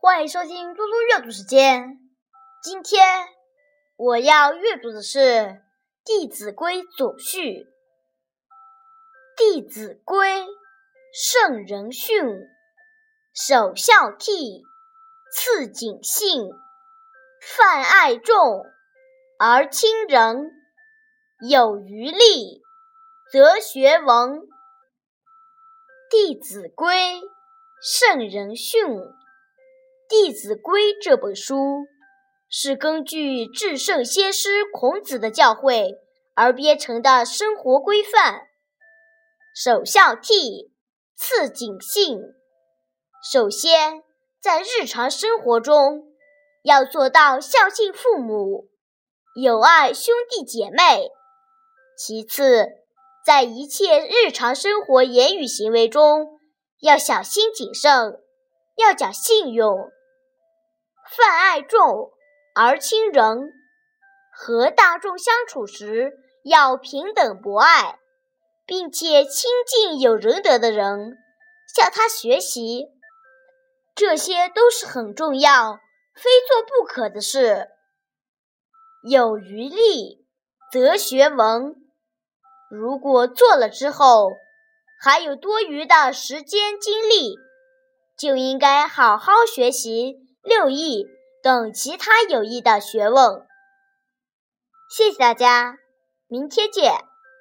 欢迎收听嘟嘟阅读时间。今天我要阅读的是《弟子规》总序。《弟子规》圣人训，首孝悌，次谨信，泛爱众而亲仁，有余力，则学文。《弟子规》圣人训，《弟子规》这本书是根据至圣先师孔子的教诲而编成的生活规范。首孝悌，次谨信。首先，在日常生活中要做到孝敬父母，友爱兄弟姐妹。其次，在一切日常生活言语行为中，要小心谨慎，要讲信用，泛爱众而亲仁，和大众相处时要平等博爱，并且亲近有仁德的人，向他学习，这些都是很重要、非做不可的事。有余力，则学文。如果做了之后还有多余的时间精力，就应该好好学习六艺等其他有益的学问。谢谢大家，明天见。